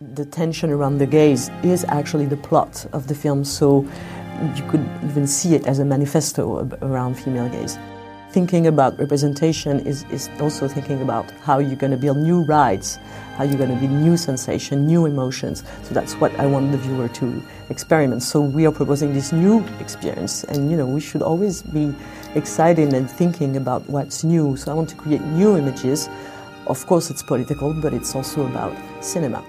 the tension around the gaze is actually the plot of the film, so you could even see it as a manifesto around female gaze. Thinking about representation is, is also thinking about how you're going to build new rides, how you're going to build new sensation, new emotions. So that's what I want the viewer to experiment. So we are proposing this new experience, and you know we should always be excited and thinking about what's new. So I want to create new images. Of course, it's political, but it's also about cinema.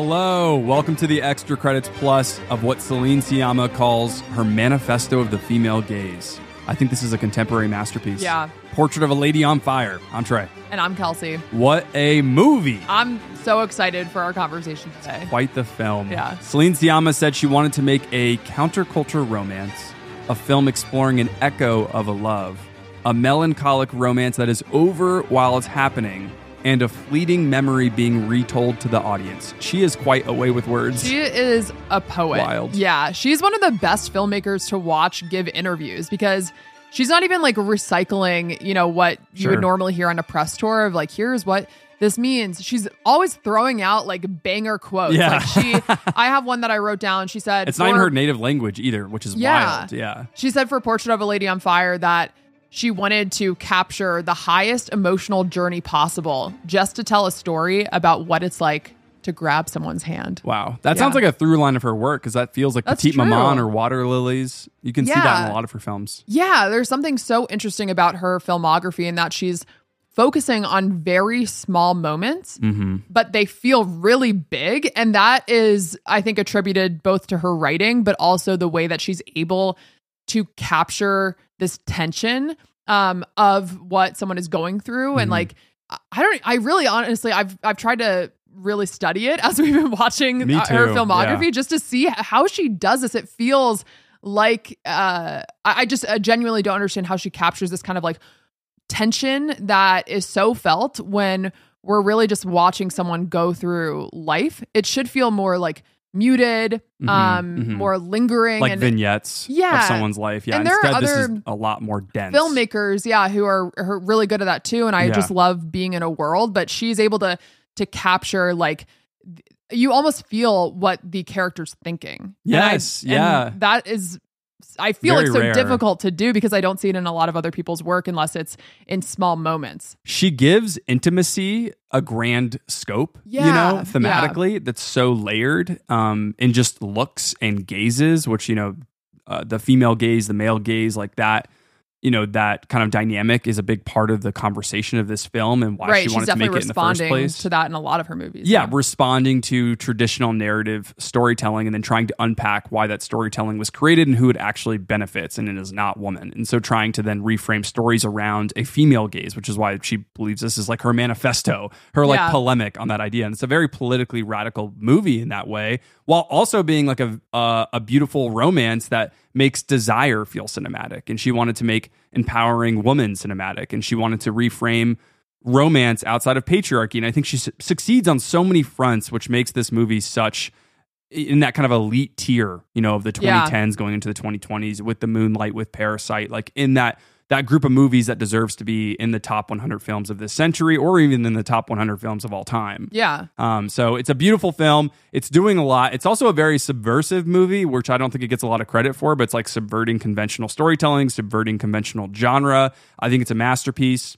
Hello, welcome to the Extra Credits Plus of what Celine Sciamma calls her Manifesto of the Female Gaze. I think this is a contemporary masterpiece. Yeah. Portrait of a Lady on Fire. I'm Trey. And I'm Kelsey. What a movie! I'm so excited for our conversation today. Quite the film. Yeah. Celine Sciamma said she wanted to make a counterculture romance, a film exploring an echo of a love, a melancholic romance that is over while it's happening, and a fleeting memory being retold to the audience. She is quite a way with words. She is a poet. Wild. Yeah. She's one of the best filmmakers to watch give interviews because she's not even like recycling, you know, what you Sure. would normally hear on a press tour of like, here's what this means. She's always throwing out like banger quotes. Yeah. Like she I have one that I wrote down. She said it's not for- her native language either, which is Yeah. wild. Yeah. She said for Portrait of a Lady on Fire that she wanted to capture the highest emotional journey possible just to tell a story about what it's like to grab someone's hand. Wow. That Yeah. sounds like a through line of her work because that feels like That's Petite true. Maman or Water Lilies. You can see that in a lot of her films. Yeah, there's something so interesting about her filmography in that she's focusing on very small moments, mm-hmm. but they feel really big. And that is, I think, attributed both to her writing, but also the way that she's able to capture this tension um, of what someone is going through. And like, I- don't, I really honestly, I've, I've tried to really study it as we've been watching uh, her filmography yeah. just to see how she does this. It feels like uh I I just uh, genuinely don't understand how she captures this kind of like tension that is so felt when we're really just watching someone go through life. It should feel more like muted, Mhm, um, mhm. more lingering, Like and vignettes Yeah. of someone's life. Yeah. And there are Instead, this is other a lot more dense. filmmakers, yeah, who are, are really good at that too. And I Yeah. just love being in a world, but she's able to to capture like you almost feel what the character's thinking. And I- Yes, and yeah. that is. I feel Very like so rare. difficult to do because I don't see it in a lot of other people's work unless it's in small moments. She gives intimacy a grand scope, you Yeah, know, yeah. thematically that's so layered um, in just looks and gazes, which, you know, uh, the female gaze, the male gaze, like that, you know, that kind of dynamic is a big part of the conversation of this film and why right, she she's wanted to definitely make it in the first responding place. to that in a lot of her movies. yeah, responding to traditional narrative storytelling and then trying to unpack why that storytelling was created and who it actually benefits and it is not woman. And so trying to then reframe stories around a female gaze, which is why she believes this is like her manifesto, her like Yeah. polemic on that idea. And it's a very politically radical movie in that way, while also being like a uh, a beautiful romance that makes desire feel cinematic. And she wanted to make empowering woman cinematic and she wanted to reframe romance outside of patriarchy. And I think she su- succeeds on so many fronts, which makes this movie such in that kind of elite tier, you know, of the Yeah. 2010s going into the 2020s with the Moonlight, with Parasite, like in that that group of movies that deserves to be in the top 100 films of this century or even in the top 100 films of all time. Yeah. Um, so it's a beautiful film. It's doing a lot. It's also a very subversive movie, which I don't think it gets a lot of credit for, but it's like subverting conventional storytelling, subverting conventional genre. I think it's a masterpiece.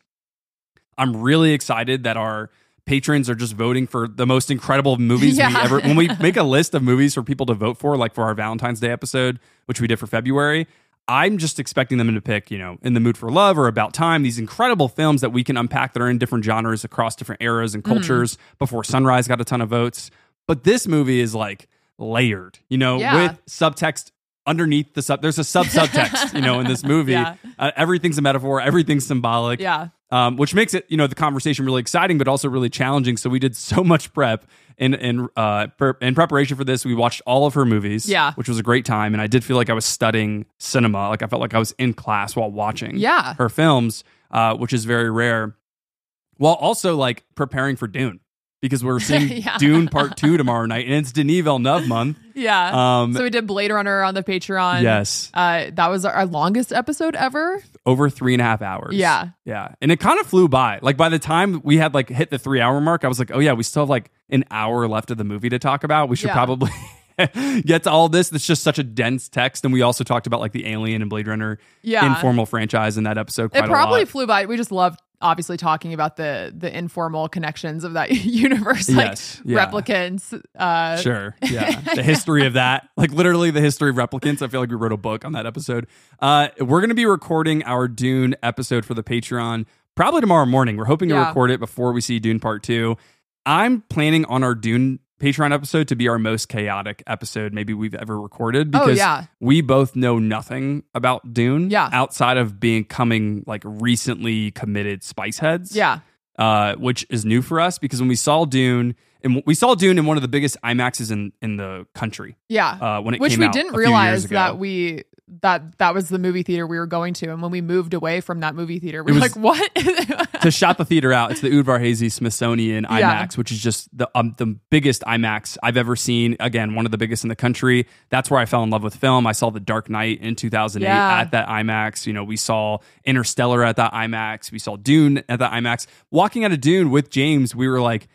I'm really excited that our patrons are just voting for the most incredible movies we ever when we make a list of movies for people to vote for like for our Valentine's Day episode which we did for February I'm just expecting them to pick, you know, In the Mood for Love or About Time, these incredible films that we can unpack that are in different genres across different eras and cultures. Before Sunrise got a ton of votes. But this movie is like layered, you know, Yeah. with subtext underneath the sub. There's a sub subtext, you know, in this movie. Yeah. Uh, everything's a metaphor, everything's symbolic Yeah. Um, which makes it you know the conversation really exciting, but also really challenging. So we did so much prep in in uh, per, in preparation for this. We watched all of her movies, Yeah. which was a great time, and I did feel like I was studying cinema. Like I felt like I was in class while watching, Yeah. her films, uh, which is very rare. While also like preparing for Dune. Because we're seeing Yeah. Dune Part Two tomorrow night, and it's Denis Villeneuve month. Yeah. Um, so we did Blade Runner on the Patreon. Yes, Uh, that was our longest episode ever. over three and a half hours. Yeah. yeah, and it kind of flew by. Like by the time we had like hit the three hour mark, I was like, oh yeah, we still have like an hour left of the movie to talk about. We should Yeah. probably. get to all this it's just such a dense text and we also talked about like the alien and blade runner Yeah. informal franchise in that episode quite it probably flew by. We just loved obviously talking about the the informal connections of that universe, like Yes. Yeah. replicants. Uh, Sure. Yeah. the history of that. Like literally the history of replicants. I feel like we wrote a book on that episode. Uh, we're going to be recording our Dune episode for the Patreon probably tomorrow morning. We're hoping to Yeah. record it before we see Dune Part 2. I'm planning on our Dune Patreon episode to be our most chaotic episode maybe we've ever recorded Oh, because yeah. we both know nothing about Dune Yeah. outside of becoming like recently committed spice heads Yeah. uh, which is new for us because when we saw Dune, and we saw Dune in one of the biggest IMAXs in in the country Yeah. uh, when it Which came we out didn't a few years realize that we that that was the movie theater we were going to, and when we moved away from that movie theater, we It were like, "What?" to shut the theater out, it's the Udvar Hazy Smithsonian IMAX, Yeah. which is just the um, the biggest IMAX I've ever seen. Again, one of the biggest in the country. That's where I fell in love with film. I saw The Dark Knight in 2008 Yeah. at that IMAX. You know, we saw Interstellar at that IMAX. We saw Dune at that IMAX. Walking out of Dune with James, we were like.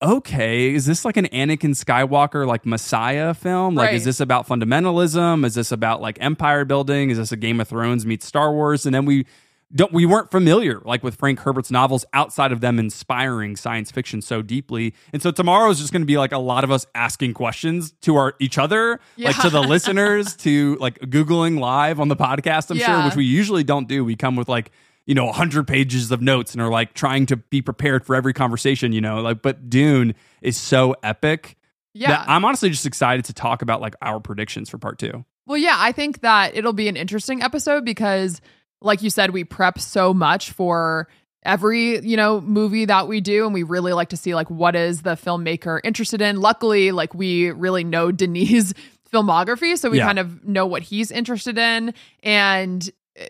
Okay, is this like an Anakin Skywalker like Messiah film? Like, is this about fundamentalism? Is this about like empire building? Is this a Game of Thrones meets Star Wars? And then we don't we weren't familiar like with Frank Herbert's novels outside of them inspiring science fiction so deeply. And so tomorrow is just going to be like a lot of us asking questions to our each other, like to the listeners, to like googling live on the podcast. I'm sure, which we usually don't do. We come with like you know 100 pages of notes and are like trying to be prepared for every conversation. You know, like but Dune is so epic. yeah. I'm honestly just excited to talk about like our predictions for part two. Well, yeah, I think that it'll be an interesting episode because, like you said, we prep so much for every you know movie that we do and we really like to see like what is the filmmaker interested in luckily like we really know denis filmography so we Yeah. kind of know what he's interested in and uh,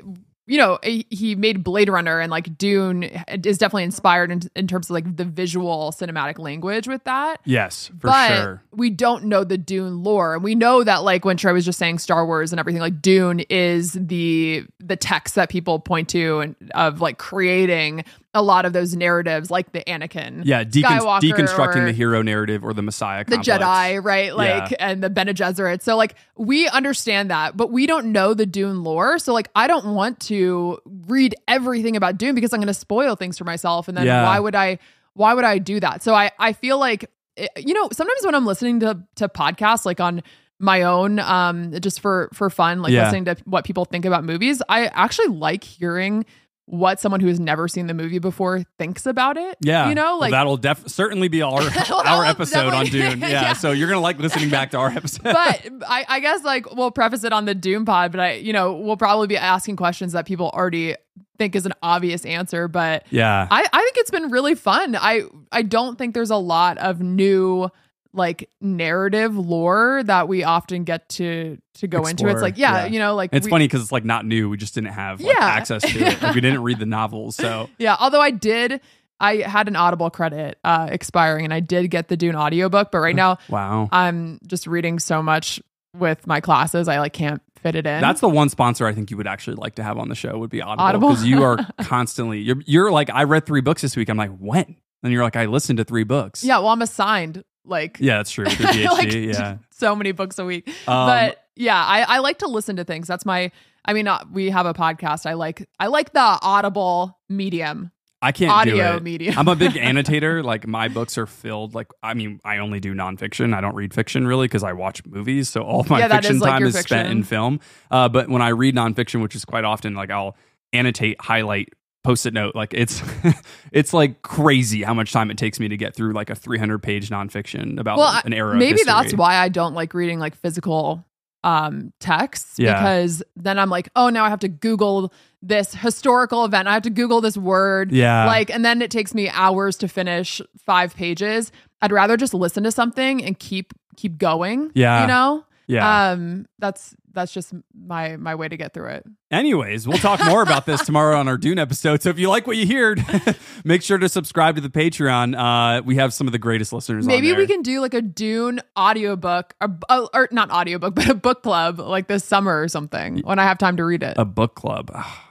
you know he he made blade runner and like dune is definitely inspired in, in terms of like the visual cinematic language with that Yes, for but sure. we don't know the Dune lore, and we know that like when Trey was just saying Star Wars and everything, like Dune is the the text that people point to and of like creating a lot of those narratives, like the Anakin, Yeah, decon- deconstructing the hero narrative or the Messiah the complex. Jedi, right? Like, Yeah. and the Bene Gesserit. So, like, we understand that, but we don't know the Dune lore. So, like, I don't want to read everything about Dune because I'm going to spoil things for myself. And then Yeah. why would I? Why would I do that? So, I I feel like eh, you know sometimes when I'm listening to to podcasts like on my own um just for for fun like Yeah. listening to what people think about movies i actually like hearing what someone who has never seen the movie before thinks about it Yeah, you know Well, like that'll def- certainly be our That'll our episode on Dune. Yeah, yeah. so you're gonna like listening back to our episode. but I, I guess like we'll preface it on the Dune pod, but I, you know, we'll probably be asking questions that people already think is an obvious answer. But yeah, I, I think it's been really fun. I, I don't think there's a lot of new like narrative lore that we often get to to go into. It's like, yeah, yeah. you know, like it's we- funny because it's like not new. We just didn't have like, Yeah. access to it. Like, we didn't read the novels, so Yeah, although I did. I had an Audible credit uh, expiring, and I did get the Dune audiobook. But right now, wow. I'm just reading so much with my classes, I like can't fit it in. That's the one sponsor I think you would actually like to have on the show would be Audible Audible? because you are constantly you're you're like I read three books this week. I'm like when? And you're like I listened to three books. yeah. Well, I'm assigned like yeah, that's true. PhD, like yeah. so many books a week. Um, but yeah, I, I like to listen to things. That's my. I mean, uh, we have a podcast. I like I like the Audible medium, I can't do audio it. medium. I'm a big annotator. Like my books are filled. Like I mean, I only do nonfiction. I don't read fiction really because I watch movies. So all my Yeah, fiction is, time your is spent in film. Uh, but when I read nonfiction, which is quite often, like I'll annotate, highlight, post-it note. Like it's it's like crazy how much time it takes me to get through like a 300 page nonfiction about well, an era. of maybe that's why I don't like reading like physical um texts Yeah. because then I'm like, oh, now I have to Google this historical event. I have to Google this word. Yeah. Like, and then it takes me hours to finish five pages. I'd rather just listen to something and keep keep going. Yeah. You know? Yeah. Um, that's that's just my my way to get through it. Anyways, we'll talk more about this tomorrow on our Dune episode. So if you like what you heard, make sure to subscribe to the Patreon. Uh, we have some of the greatest listeners. on Maybe we can do like a Dune audiobook or, or not audiobook, but a book club like this summer or something when I have time to read it. a book club.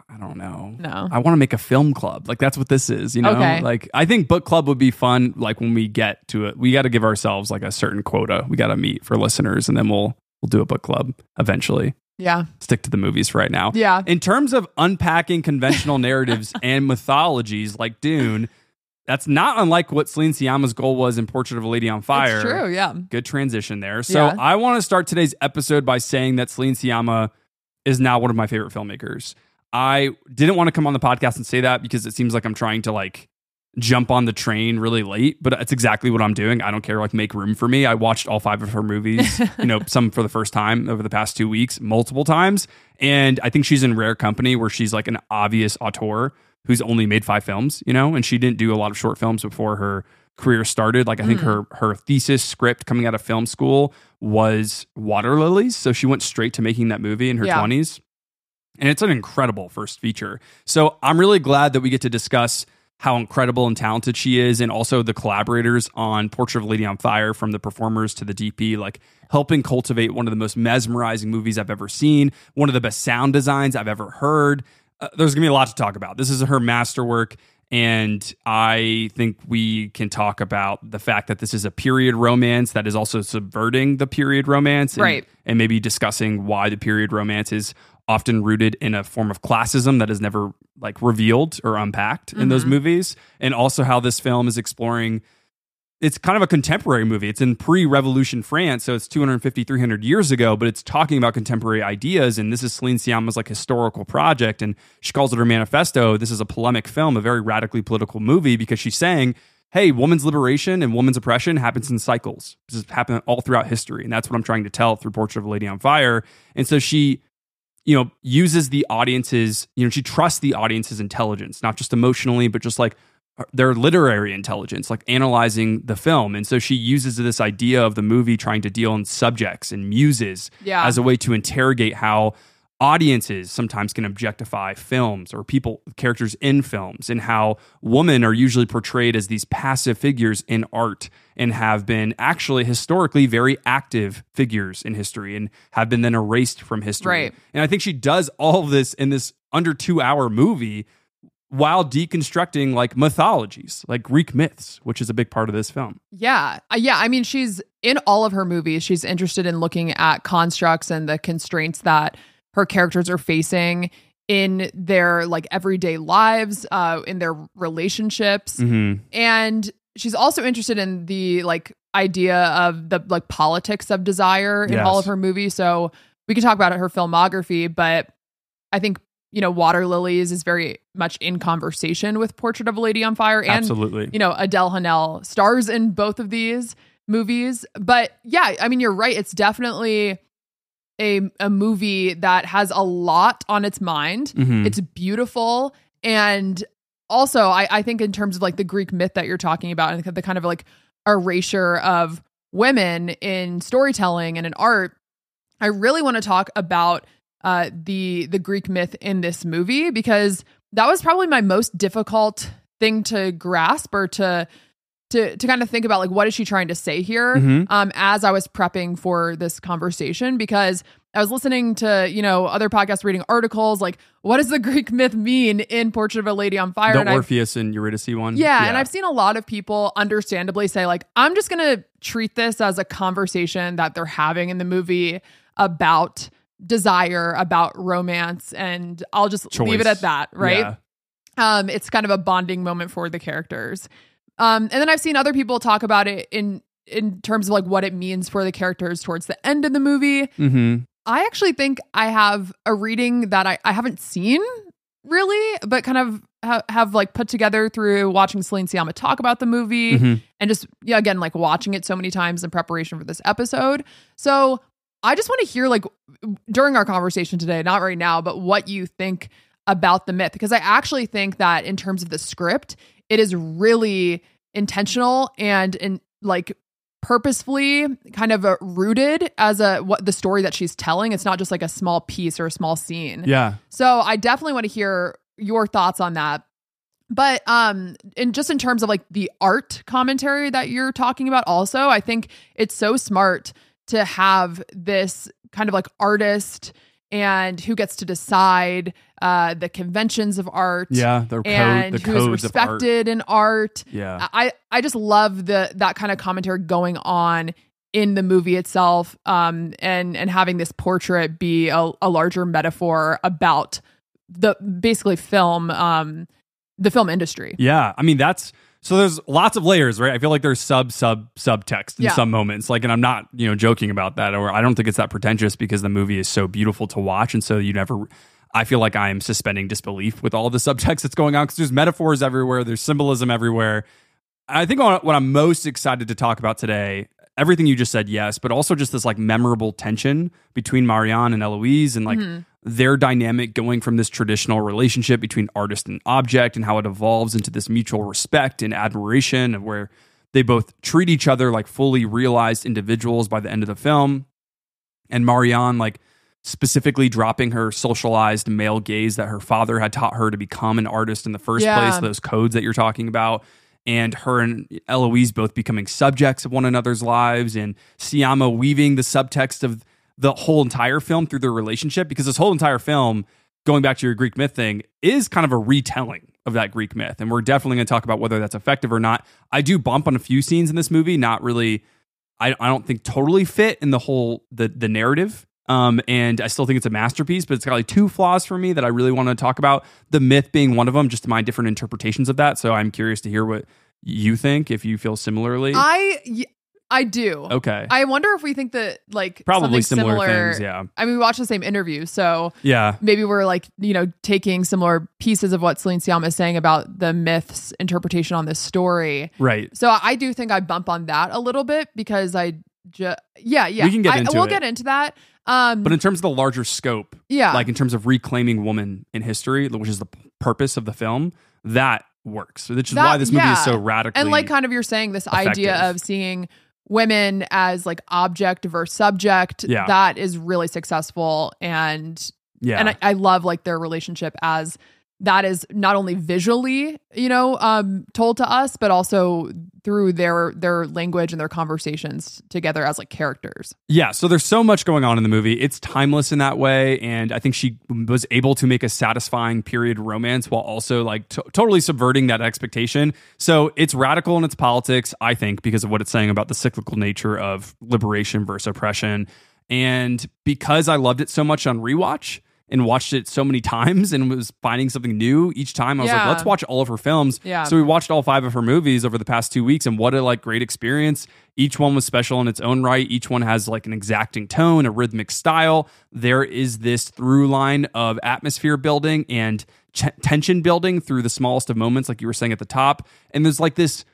I don't know. No. I want to make a film club. Like that's what this is, you know? Okay. Like I think book club would be fun like when we get to it. We got to give ourselves like a certain quota. We got to meet for listeners and then we'll we'll do a book club eventually. yeah. Stick to the movies right now. Yeah. In terms of unpacking conventional narratives and mythologies like Dune, that's not unlike what Celine Sciamma's goal was in Portrait of a Lady on Fire. It's true. Yeah. Good transition there. So Yeah. I want to start today's episode by saying that Celine Sciamma is now one of my favorite filmmakers. I didn't want to come on the podcast and say that because it seems like I'm trying to like jump on the train really late, but it's exactly what I'm doing. I don't care, like make room for me. I watched all five of her movies, you know, some for the first time over the past two weeks, multiple times. And I think she's in rare company where she's like an obvious auteur who's only made five films, you know, and she didn't do a lot of short films before her career started. Like I think hmm. her her thesis script coming out of film school was Water Lilies. So she went straight to making that movie in her Yeah. 20s. And it's an incredible first feature. So I'm really glad that we get to discuss how incredible and talented she is, and also the collaborators on Portrait of a Lady on Fire, from the performers to the DP, like helping cultivate one of the most mesmerizing movies I've ever seen, one of the best sound designs I've ever heard. Uh, there's gonna be a lot to talk about. This is her masterwork. And I think we can talk about the fact that this is a period romance that is also subverting the period romance. And, Right. And maybe discussing why the period romance is often rooted in a form of classism that is never like revealed or unpacked in those mm-hmm. movies. And also how this film is exploring it's kind of a contemporary movie. It's in pre-revolution France, so it's 250, 300 years ago, but it's talking about contemporary ideas. And this is Celine Sciamma's like historical project, and she calls it her manifesto. This is a polemic film, a very radically political movie, because she's saying, "Hey, woman's liberation and woman's oppression happens in cycles. This has happened all throughout history, and that's what I'm trying to tell through Portrait of a Lady on Fire." And so she you know, uses the audience's, you know, she trusts the audience's intelligence, not just emotionally, but just like uh, their literary intelligence, like analyzing the film. And so she uses this idea of the movie trying to deal in subjects and muses Yeah. as a way to interrogate how audiences sometimes can objectify films or people characters in films and how women are usually portrayed as these passive figures in art and have been actually historically very active figures in history and have been then erased from history. Right. And I think she does all of this in this under 2 hour movie while deconstructing like mythologies, like Greek myths, which is a big part of this film. Yeah. Uh, Yeah. I mean, she's in all of her movies, she's interested in looking at constructs and the constraints that her characters are facing in their like everyday lives, uh, in their relationships. Mm-hmm. And she's also interested in the like idea of the like politics of desire in all of her movies. So we can talk about her filmography, but I think you know Water Lilies is very much in conversation with Portrait of a Lady on Fire and Absolutely. you know Adele Haenel stars in both of these movies. But yeah, I mean you're right. It's definitely a a movie that has a lot on its mind. Mhm. It's beautiful and also I, I think in terms of like the Greek myth that you're talking about and the kind of like erasure of women in storytelling and in art, I really want to talk about uh, the the Greek myth in this movie because that was probably my most difficult thing to grasp or to to to kind of think about like what is she trying to say here Mhm. um as I was prepping for this conversation because I was listening to you know other podcasts reading articles like what does the Greek myth mean in Portrait of a Lady on Fire the and Orpheus and Eurydice one. yeah, and I've seen a lot of people understandably say like I'm just going to treat this as a conversation that they're having in the movie about desire, about romance and I'll just leave it at that, right? Yeah. Um it's kind of a bonding moment for the characters. Um and then I've seen other people talk about it in in terms of like what it means for the characters towards the end of the movie. Mm-hmm. I actually think I have a reading that I, I haven't seen really, but kind of ha- have like put together through watching Celine Sciamma talk about the movie Mhm. and just, yeah, again, like watching it so many times in preparation for this episode. So I just want to hear like during our conversation today, not right now, but what you think about the myth. Because I actually think that in terms of the script, it is really intentional and in like purposefully kind of uh, rooted as a what the story that she's telling. It's not just like a small piece or a small scene. Yeah. So I definitely want to hear your thoughts on that. But um and just in terms of like the art commentary that you're talking about also, I think it's so smart to have this kind of like artist and who gets to decide uh, the conventions of art. Yeah, the code, and the who's codes of art. respected in art. Yeah. I I just love the that kind of commentary going on in the movie itself, um, and and having this portrait be a, a larger metaphor about the basically film, um, the film industry. Yeah, I mean that's so there's lots of layers, right? I feel like there's sub sub subtext in Yeah. some moments. Like and I'm not, you know, joking about that or I don't think it's that pretentious because the movie is so beautiful to watch and so you never I feel like I'm suspending disbelief with all the subtext that's going on because there's metaphors everywhere, there's symbolism everywhere. I think what I'm most excited to talk about today, everything you just said, yes, but also just this like memorable tension between Marianne and Eloise and like mm-hmm. their dynamic going from this traditional relationship between artist and object and how it evolves into this mutual respect and admiration of where they both treat each other like fully realized individuals by the end of the film. And Marianne like specifically dropping her socialized male gaze that her father had taught her to become an artist in the first Yeah. place, those codes that you're talking about. And her and Eloise both becoming subjects of one another's lives, and Sciamma weaving the subtext of the whole entire film through their relationship because this whole entire film, going back to your Greek myth thing, is kind of a retelling of that Greek myth. And we're definitely going to talk about whether that's effective or not. I do bump on a few scenes in this movie, not really, I, I don't think totally fit in the whole the the narrative. Um, and I still think it's a masterpiece, but it's got like two flaws for me that I really want to talk about. The myth being one of them, just my different interpretations of that. So I'm curious to hear what you think, if you feel similarly. I I do. okay. I wonder if we think that like Probably something similar things, yeah. I mean, we watched the same interview, so yeah. maybe we're like you know taking similar pieces of what Celine Sciamma is saying about the myth's interpretation on this story. Right. So I do think I bump on that a little bit because I just yeah yeah We can get I, into we'll it. get into that. Um, But in terms of the larger scope, yeah, like in terms of reclaiming woman in history, which is the p- purpose of the film, that works. Which is That- why this movie is so radical. and like kind of you're saying this idea effective. of seeing women as like object versus subject Yeah. that is really successful and yeah. and I, I love like their relationship as that is not only visually you know um told to us but also through their their language and their conversations together as like characters Yeah, so there's so much going on in the movie. It's timeless in that way, and I think she was able to make a satisfying period romance while also like to- totally subverting that expectation. So it's radical in its politics, I think, because of what it's saying about the cyclical nature of liberation versus oppression, and because I loved it so much on rewatch and watched it so many times and was finding something new each time. I was Yeah. like, let's watch all of her films. Yeah. So we watched all five of her movies over the past two weeks, and what a like great experience. Each one was special in its own right. Each one has like an exacting tone, a rhythmic style. There is this through line of atmosphere building and ch- tension building through the smallest of moments, like you were saying at the top. And there's like this.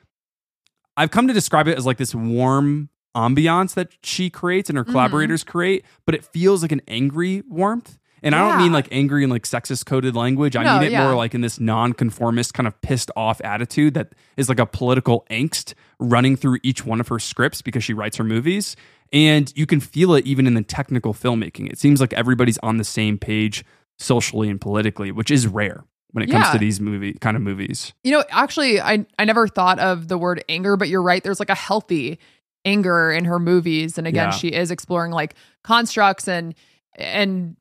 I've come to describe it as like this warm ambiance that she creates and her mm-hmm. collaborators create, but it feels like an angry warmth. And I don't mean like angry and like sexist coded language. I No, mean it yeah. more like in this nonconformist kind of pissed off attitude that is like a political angst running through each one of her scripts because she writes her movies. And you can feel it even in the technical filmmaking. It seems like everybody's on the same page socially and politically, which is rare when it comes to these movie kind of movies. you know actually i i never thought of the word anger but you're right there's like a healthy anger in her movies and again Yeah. she is exploring like constructs and and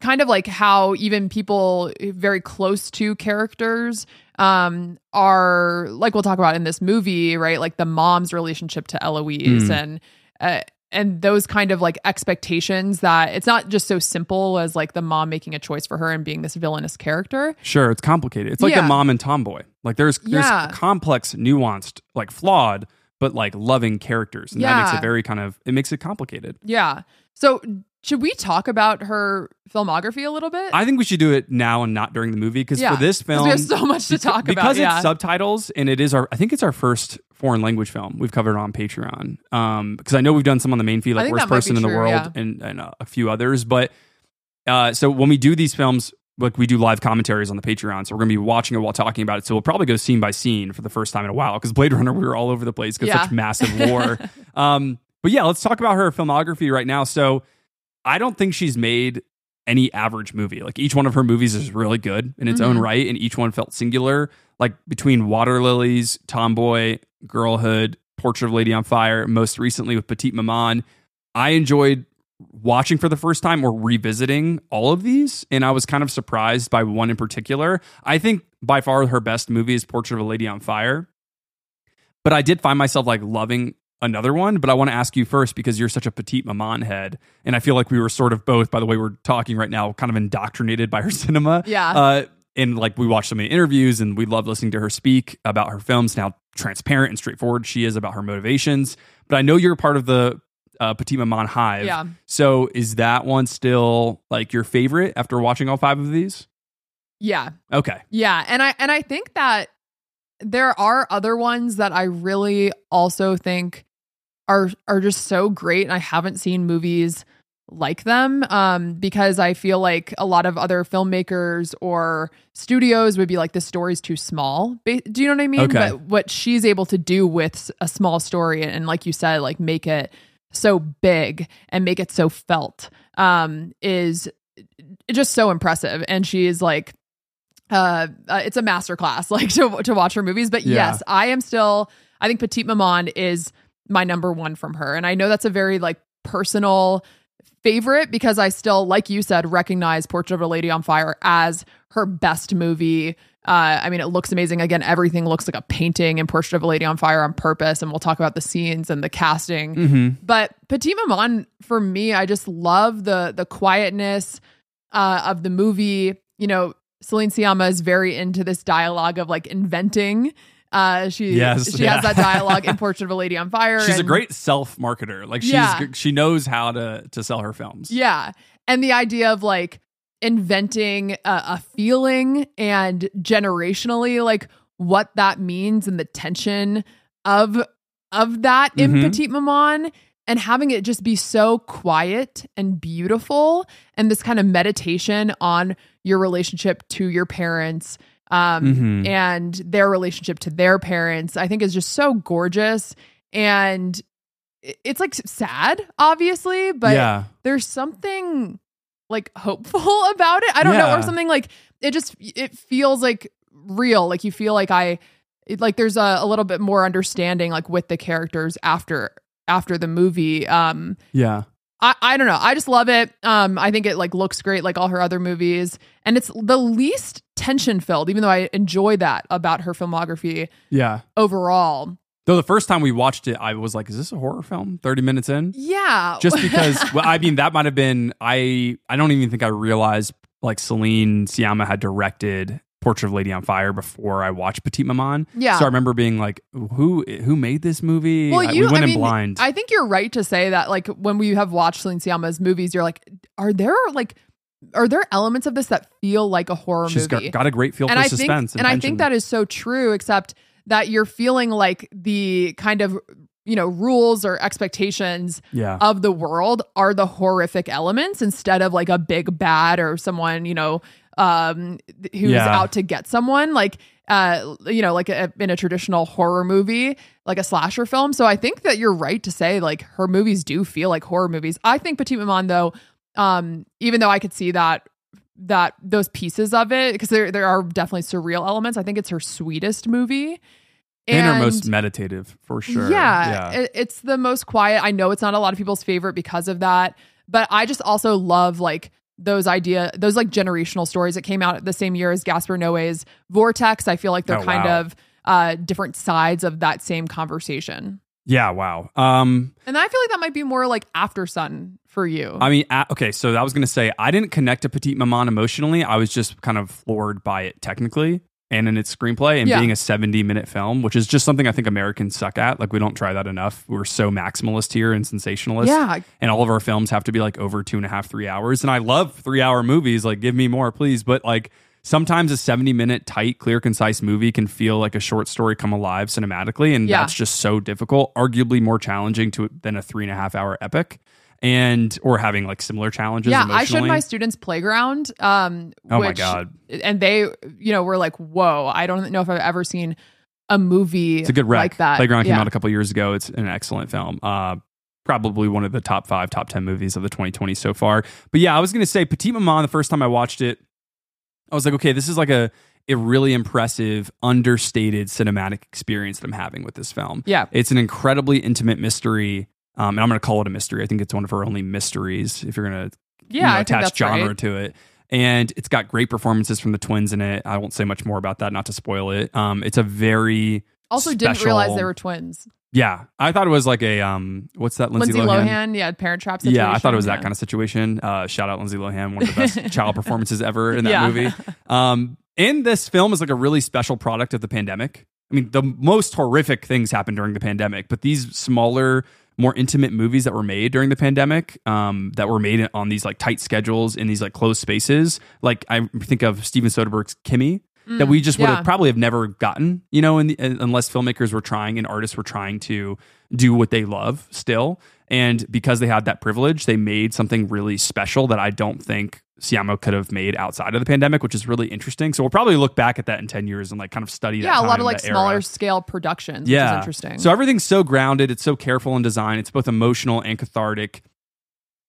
kind of like how even people very close to characters um are like we'll talk about in this movie right like the mom's relationship to eloise Mm. and uh, and those kind of like expectations that it's not just so simple as like the mom making a choice for her and being this villainous character Sure, it's complicated. It's like Yeah. the mom and tomboy. Like there's there's Yeah. complex, nuanced, like flawed, but like loving characters. And that makes it very kind of it makes it complicated. Yeah. So should we talk about her filmography a little bit? I think we should do it now and not during the movie because Yeah, for this film we have so much to talk about, because yeah. it's subtitles and it is our I think it's our first foreign language film we've covered on Patreon. Um, because I know we've done some on the main feed like worst person in the true, world yeah. and and uh, a few others, but uh, so when we do these films, like we do live commentaries on the Patreon, so we're gonna be watching it while talking about it. So we'll probably go scene by scene for the first time in a while because Blade Runner we were all over the place because Yeah. such massive war. um, but yeah, let's talk about her filmography right now. So I don't think she's made any average movie. Like each one of her movies is really good in its own Mhm. right, and each one felt singular. Like between Water Lilies, Tomboy, Girlhood, Portrait of Lady on Fire, most recently with Petite Maman, I enjoyed watching for the first time or revisiting all of these, and I was kind of surprised by one in particular. I think by far her best movie is Portrait of a Lady on Fire, but I did find myself like loving another one. But I want to ask you first because you're such a petite maman head, and I feel like we were sort of both. By the way, we're talking right now, kind of indoctrinated by her cinema. Yeah. Uh, and like we watched so many interviews, and we love listening to her speak about her films. Now, transparent and straightforward she is about her motivations. But I know you're part of the uh, Petite Maman Hive. Yeah. So is that one still like your favorite after watching all five of these? Yeah. Okay. Yeah, and I and I think that there are other ones that I really also think are are just so great and I haven't seen movies like them um because I feel like a lot of other filmmakers or studios would be like the story's too small. Do you know what I mean? Okay. But what she's able to do with a small story and like you said like make it so big and make it so felt um is just so impressive and she's like uh, uh it's a masterclass like to to watch her movies but Yeah. yes i am still i think petite maman is my number one from her and i know that's a very like personal favorite because i still like you said recognize portrait of a lady on fire as her best movie uh, I mean, it looks amazing. Again, everything looks like a painting in Portrait of a Lady on Fire on purpose. And we'll talk about the scenes and the casting. Mm-hmm. But Petite Maman, for me, I just love the the quietness uh, of the movie. You know, Celine Sciamma is very into this dialogue of like inventing. Uh, she Yes, she yeah. has that dialogue in Portrait of a Lady on Fire. She's a great self marketer. Like she's Yeah. she knows how to to sell her films. Yeah. And the idea of like inventing a, a feeling and generationally like what that means and the tension of of that in Mhm. Petite Maman and having it just be so quiet and beautiful and this kind of meditation on your relationship to your parents um Mhm. and their relationship to their parents I think is just so gorgeous and it's like sad obviously but yeah. there's something like hopeful about it. I don't know, or something like it just it feels like real. Like you feel like I it, like there's a, a little bit more understanding like with the characters after after the movie. Um Yeah. I, I don't know. I just love it. Um, I think it like looks great, like all her other movies, and it's the least tension filled. Even though I enjoy that about her filmography Yeah. overall. Though the first time we watched it, I was like, "Is this a horror film?" Thirty minutes in, Yeah, just because. well, I mean, that might have been. I I don't even think I realized like Celine Sciamma had directed Portrait of Lady on Fire before I watched Petite Maman. Yeah. So I remember being like, "Who who made this movie?" Well, I- you, we went I in mean, blind. I think you're right to say that. Like when we have watched Celine Sciamma's movies, you're like, are there like, are there elements of this that feel like a horror She's movie? got, got a great feel and for I suspense. think, and I think that is so true. Except that you're feeling like the kind of you know rules or expectations yeah, of the world are the horrific elements instead of like a big bad or someone you know um who's Yeah. out to get someone like uh you know like a, in a traditional horror movie like a slasher film so i think that you're right to say like her movies do feel like horror movies i think petite maman though um even though i could see that that those pieces of it because there there are definitely surreal elements i think it's her sweetest movie and, her most meditative for sure. yeah, It, it's the most quiet. I know it's not a lot of people's favorite because of that, but I just also love like those idea, those like generational stories that came out the same year as Gaspar Noé's Vortex. I feel like they're Oh, kind wow. of uh, different sides of that same conversation. yeah. Wow. Um, And I feel like that might be more like Aftersun for you. I mean, a- okay, so I was going to say I didn't connect to Petite Maman emotionally. I was just kind of floored by it technically and in its screenplay and Yeah. being a 70 minute film, which is just something I think Americans suck at. Like, we don't try that enough. We're so maximalist here and sensationalist. yeah, And all of our films have to be like over two and a half, three hours. And I love three hour movies. Like, give me more, please. But like, sometimes a 70 minute, tight, clear, concise movie can feel like a short story come alive cinematically. And Yeah. that's just so difficult, arguably more challenging to than a three and a half hour epic. And or having like similar challenges. Yeah, I showed my students playground. Um, Oh my which- God. And they, you know, were like, "Whoa!" I don't know if I've ever seen a movie It's a good rec. like that. Playground came Yeah. out a couple years ago. It's an excellent film. Uh, probably one of the top five, top 10 movies of the 2020 so far. But yeah, I was going to say Petite Maman, the first time I watched it, I was like, okay, this is like a, a really impressive, understated cinematic experience that I'm having with this film. Yeah. It's an incredibly intimate mystery. Um, and I'm going to call it a mystery. I think it's one of her only mysteries if you're going to Yeah, you know, attach genre right. to it. And it's got great performances from the twins in it. I won't say much more about that, not to spoil it. Um, it's a very Also, didn't realize they were twins. yeah, I thought it was like a um, what's that? Lindsay, Lindsay Lohan. Lohan, yeah, Parent Trap situation. Yeah, I thought it was that kind of situation. Uh, shout out Lindsay Lohan, one of the best child performances ever in that Yeah. movie. Um, and this film is like a really special product of the pandemic. I mean, the most horrific things happened during the pandemic, but these smaller, more intimate movies that were made during the pandemic, um, that were made on these like tight schedules in these like closed spaces, like I think of Steven Soderbergh's Kimi, that we just would Mm, yeah. have probably have never gotten, you know, in the, unless filmmakers were trying and artists were trying to do what they love still. And because they had that privilege, they made something really special that I don't think Sciamma could have made outside of the pandemic, which is really interesting. So we'll probably look back at that in 10 years and like kind of study that. yeah, a lot of like that era. smaller scale productions, which is interesting. So everything's so grounded. It's so careful in design. It's both emotional and cathartic.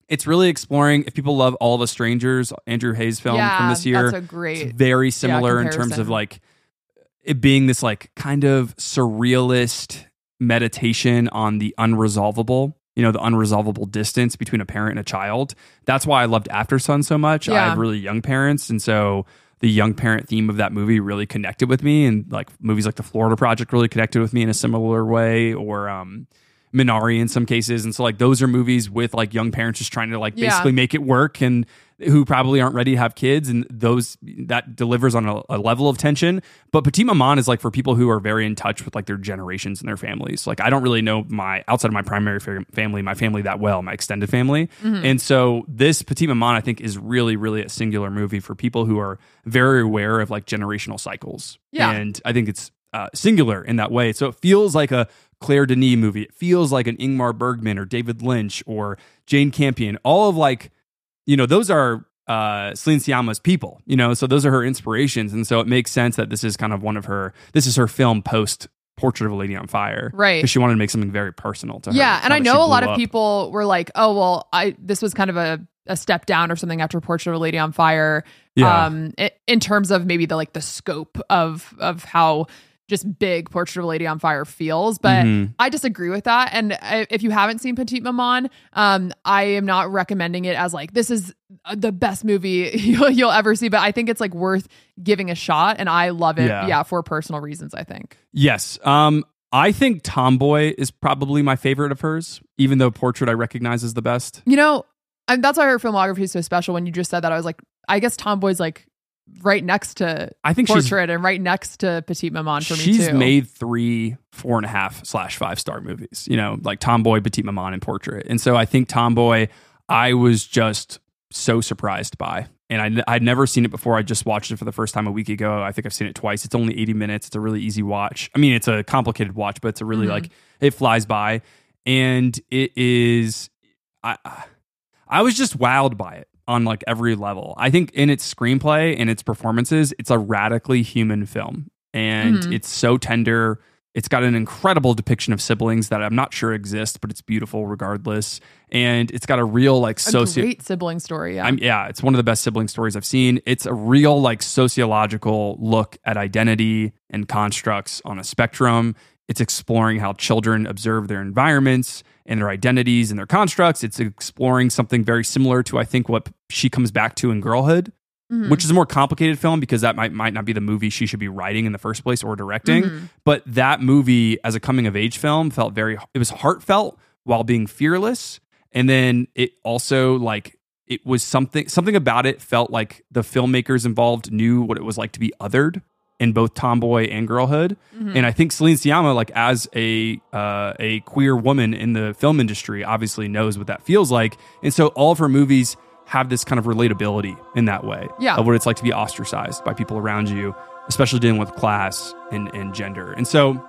It's really exploring. If people love All the Strangers, Andrew Haigh's film yeah, from this year, that's a great. it's very similar in terms of like it being this like kind of surrealist meditation on the unresolvable you know the unresolvable distance between a parent and a child that's why i loved aftersun so much i Yeah. have really young parents and so the young parent theme of that movie really connected with me and like movies like the florida project really connected with me in a similar way or um minari in some cases and so like those are movies with like young parents just trying to like Yeah. basically make it work and who probably aren't ready to have kids and those that delivers on a, a level of tension. But petite maman is like for people who are very in touch with like their generations and their families. Like i don't really know my outside of my primary family my family that well my extended family. Mm-hmm. and so this petite maman i think is really really a singular movie for people who are very aware of like generational cycles. Yeah. and i think it's uh, singular in that way. So it feels like a claire denis movie. It feels like an ingmar bergman or david lynch or jane campion all of like you know, those are uh, Celine Sciamma's people, you know, so those are her inspirations. And so it makes sense that this is kind of one of her, this is her film post Portrait of a Lady on Fire. Right. Because she wanted to make something very personal to her. Yeah, and I know a lot of up. people were like, "Oh, well, I this was kind of a, a step down or something after Portrait of a Lady on Fire." Yeah. Um, in terms of maybe the like the scope of of how just big Portrait of a Lady on Fire feels, but Mhm. I disagree with that. And I, if you haven't seen Petite Maman, um, I am not recommending it as like this is uh, the best movie you'll, you'll ever see. But I think it's like worth giving a shot, and I love it. Yeah. Yeah, for personal reasons. I think. Yes. Um, I think Tomboy is probably my favorite of hers, even though Portrait I recognize as the best. You know, and that's why her filmography is so special. When you just said that, I was like, I guess Tomboy's like right next to I think she's Portrait and right next to Petite Maman for me she's too. made three four and a half slash five star movies you know like tomboy petite maman and portrait. And so i think tomboy i was just so surprised by. And I, i'd never seen it before. I just watched it for the first time a week ago. I think i've seen it twice. It's only 80 minutes. It's a really easy watch. I mean it's a complicated watch but it's a really Mhm. like it flies by. And it is i i was just wowed by it on like every level i think in its screenplay and its performances it's a radically human film and Mhm. it's so tender it's got an incredible depiction of siblings that i'm not sure exist but it's beautiful regardless and it's got a real like a socio great sibling story. Yeah. I'm, yeah, it's one of the best sibling stories I've seen. It's a real like sociological look at identity and constructs on a spectrum. It's exploring how children observe their environments and their identities and their constructs. It's exploring something very similar to I think what she comes back to in Girlhood, Mhm. which is a more complicated film because that might might not be the movie she should be writing in the first place or directing. Mhm. But that movie as a coming of age film felt very it was heartfelt while being fearless. And then it also like it was something something about it felt like the filmmakers involved knew what it was like to be othered in both Tomboy and Girlhood. Mhm. And I think Celine Sciamma, like as a uh, a queer woman in the film industry, obviously knows what that feels like. And so all of her movies have this kind of relatability in that way Yeah. of what it's like to be ostracized by people around you, especially dealing with class and, and gender. And so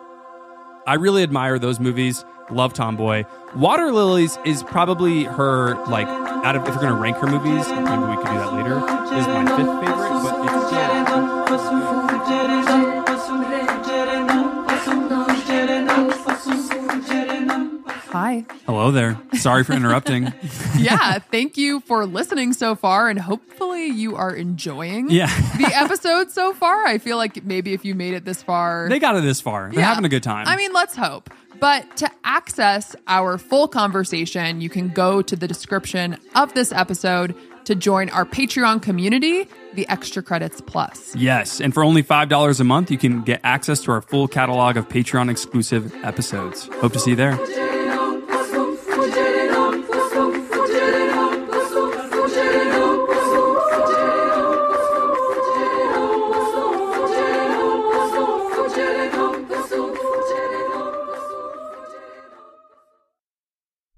I really admire those movies. Love Tomboy. Water Lilies is probably her like out of if you're gonna rank her movies, maybe we could do that later. Is my fifth favorite, but it's Hi. Hello there. Sorry for interrupting. yeah, thank you for listening so far, and hopefully you are enjoying Yeah. the episode so far. I feel like maybe if you made it this far, they got it this far. They're Yeah. having a good time. I mean, let's hope. But to access our full conversation, you can go to the description of this episode to join our Patreon community, the Extra Credits Plus. Yes, and for only $5 a month, you can get access to our full catalog of Patreon exclusive episodes. Hope to see you there.